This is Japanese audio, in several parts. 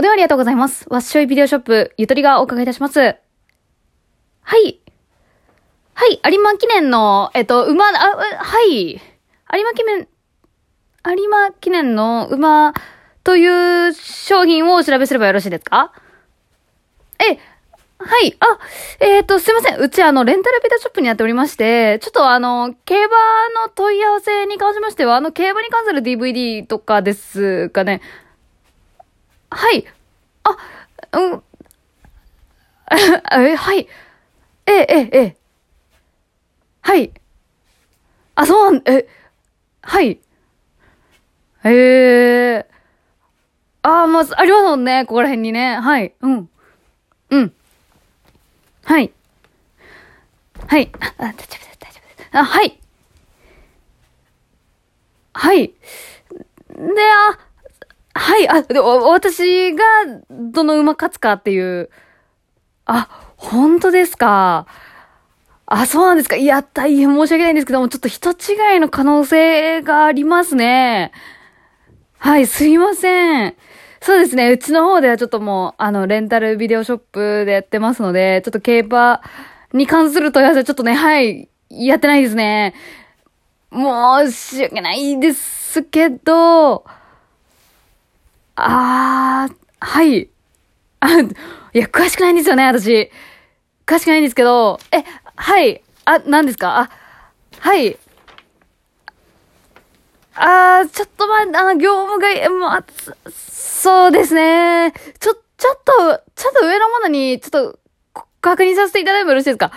お電話ありがとうございます。わっしょいビデオショップ、ゆとりがお伺いいたします。はい。はい、有馬記念の、えっと、馬、あ、はい。有馬記念、有馬記念の馬という商品を調べすればよろしいですか？え、はい。あ、えっ、と、すいません。うち、あの、レンタルビデオショップにやっておりまして、ちょっとあの、競馬の問い合わせに関しましては、あの、競馬に関する DVD とかですかね。はい。あ、うん。え、はい。え、え、え。はい。あ、そうなん、え、はい。へえー。あ、まず、ありますもんね、ここら辺にね。はい。うん。うん。はい。はい。あ、あ大丈夫です、大丈夫です。あ、はい。はい。で、あ、はい。あ、で、私が、どの馬勝つかっていう。あ、本当ですか？あ、そうなんですか。いや、大変申し訳ないんですけども、ちょっと人違いの可能性がありますね。はい、すいません。そうですね。うちの方ではちょっともう、あの、レンタルビデオショップでやってますので、ちょっと競馬に関する問い合わせちょっとね、はい、やってないですね。申し訳ないですけど、あー、はい。あ、いや、詳しくないんですよね、私。詳しくないんですけど、え、はい。あ、何ですか？あ、はい。あー、ちょっとまあ、あの、業務が、まあ、そうですね。ちょ、ちょっと、ちょっと上のものに、ちょっと、確認させていただいてもよろしいですか？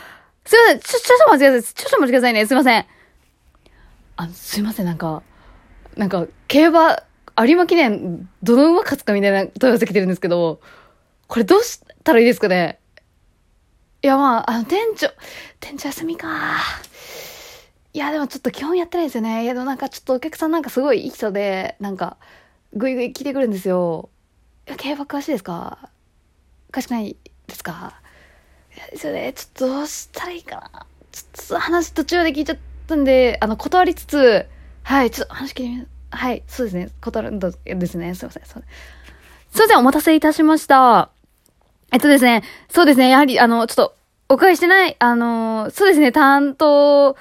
すいません。ちょ、ちょっと待ってください。ちょっと待ってくださいね。すいません。あ、すいません。なんか、なんか、競馬、有馬記念、どの馬勝つかみたいな問い合わせ来てるんですけど、これどうしたらいいですかね？いや、まあ、あの、店長、店長休みか。いや、でもちょっと基本やってないですよね。いや、でもなんかちょっとお客さんなんかすごいいい人で、なんか、ぐいぐい聞いてくるんですよ。いや、競馬詳しいですか？詳しくないですか？いや、ですよね。ちょっとどうしたらいいかな。ちょっと話途中で聞いちゃったんで、あの、断りつつ、はい、ちょっと話聞いてみますはい、そうですね。断るんですね。すいません。すいません。すいません、お待たせいたしました。えっとですね、そうですね、やはり、あの、ちょっと、お伺いしてない、あの、そうですね、担当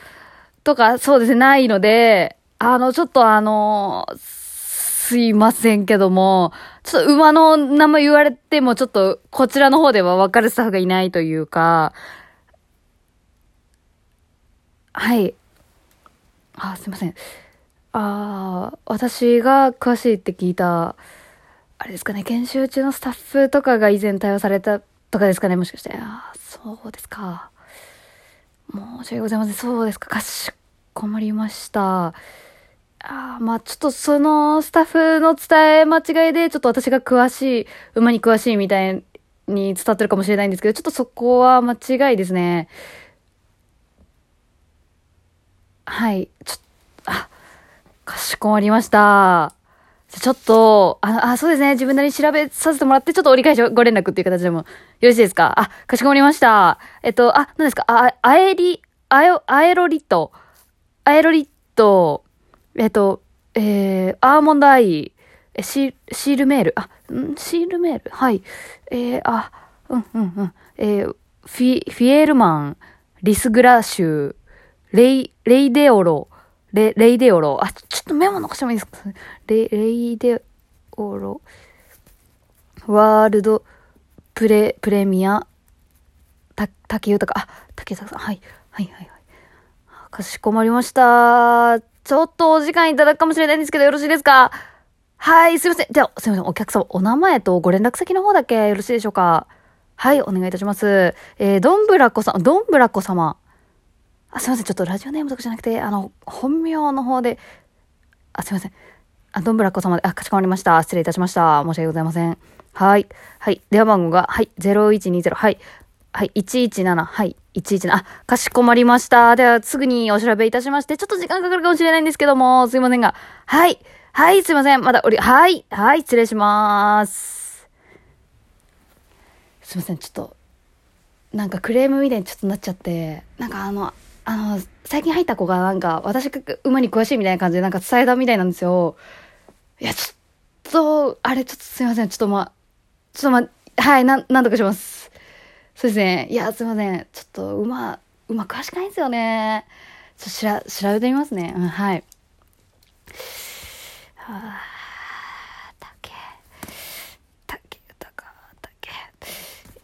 とか、そうですね、ないので、あの、ちょっとあの、すいませんけども、ちょっと馬の名前言われても、ちょっと、こちらの方では分かるスタッフがいないというか、はい。あ、すいません。ああ、私が詳しいって聞いた、あれですかね、研修中のスタッフとかが以前対応されたとかですかね、もしかして。ああ、そうですか。申し訳ございません。そうですか。かしこまりました。ああ、まあちょっとそのスタッフの伝え間違いで、ちょっと私が詳しい、馬に詳しいみたいに伝ってるかもしれないんですけど、ちょっとそこは間違いですね。はい。ちょっ、かしこまりました。ちょっと、あ、あ、そうですね。自分なりに調べさせてもらって、ちょっと折り返しご連絡っていう形でもよろしいですか？あ、かしこまりました。えっと、あ、何ですか？あ、あえり、あよ、アエロリット。アエロリット、えっと、えー、アーモンドアイ、えシーシールメール、あ、ん？シールメール？はい。えー、あ、うんうんうん。えー、フィ、フィエールマン、リスグラーシュ、レイ、レイデオロ、レ、レイデオロ。あ、ちょっとメモ残してもいいですか？レ、レイデオロ。ワールドプレ、プレミア、た、竹豊か、あ、竹豊さん。はい。はいはいはい。かしこまりました。ちょっとお時間いただくかもしれないんですけど、よろしいですか？はい、すいません。じゃあ、すいません。お客様、お名前とご連絡先の方だけよろしいでしょうか？はい、お願いいたします。えー、どんぶらこさん、どんぶらこ様。あ、すいません。ちょっとラジオネームとかじゃなくて、あの、本名の方で、あ、すいません。あ、どんぶらこ様で、あ、かしこまりました。失礼いたしました。申し訳ございません。はい。はい。電話番号が、はい。0120、はい。はい。117、はい。117、あ、かしこまりました。では、すぐにお調べいたしまして、ちょっと時間かかるかもしれないんですけども、すいませんが。はい。はい、すいません。まだ、おり、はい。はい、失礼します。すいません。ちょっと、なんかクレームみたいにちょっとなっちゃって、なんかあの、あの、最近入った子がなんか、私が馬に詳しいみたいな感じでなんか伝えたみたいなんですよ。いや、ちょっと、あれ、ちょっとすいません。ちょっとま、ちょっとま、はい、なん、なんとかします。そうですね。いや、すいません。ちょっと、馬、馬詳しくないんですよね。ちょっとしら、調べてみますね。うん、はい。はあ、竹、竹豊、竹。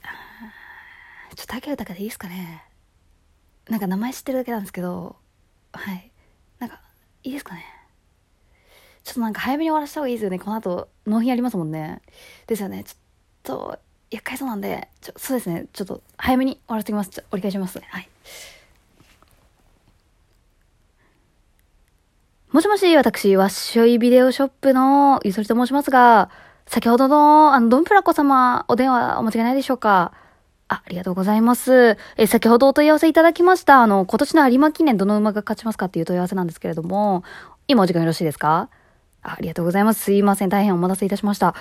あーちょっと竹豊でいいですかね。なんか名前知ってるだけなんですけど、はい。なんか、いいですかね。ちょっとなんか早めに終わらせた方がいいですよね。この後、納品ありますもんね。ですよね。ちょっと、厄介そうなんで、ちょそうですね。ちょっと、早めに終わらせておきます。ちょ折り返しますね。はい。もしもし、私、わっしょいビデオショップのゆとりと申しますが、先ほどの、あの、ドンプラコ様、お電話お間違いないでしょうか？あ、ありがとうございます。え、先ほどお問い合わせいただきました、あの、今年の有馬記念どの馬が勝ちますかっていう問い合わせなんですけれども、今お時間よろしいですか？ありがとうございます。すいません。大変お待たせいたしました。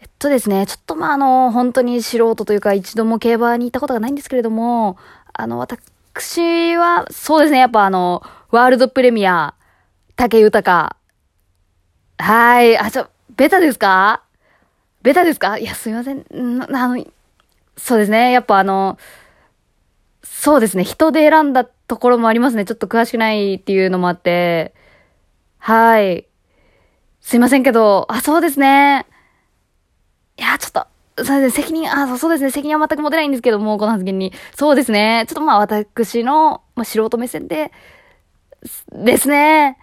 えっとですね、ちょっとまあ、あの、本当に素人というか、一度も競馬に行ったことがないんですけれども、あの、私は、そうですね、やっぱあの、ワールドプレミア、竹豊。はい。あ、ちょ、ベタですか？ベタですか？いや、すみませ。んあの、そうですね。やっぱあの、そうですね。人で選んだところもありますね。ちょっと詳しくないっていうのもあって。はい。すいませんけど、あ、そうですね。いや、ちょっと、そうですね、責任、あ、そうですね、責任は全く持てないんですけども、この発言に。そうですね。ちょっとまあ、私の、まあ、素人目線で、ですね。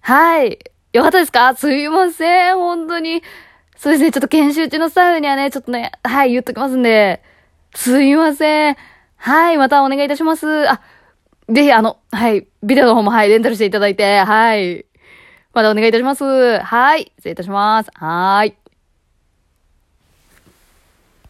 はい。よかったですか？すいません、本当に。そうですね、ちょっと研修中のスタッフにはね、ちょっとね、はい、言っときますんで。すいません。はい、またお願いいたします。あ、ぜひ、あの、はい、ビデオの方も、はい、レンタルしていただいて、はい。またお願いいたします。はい、失礼いたします。はーい。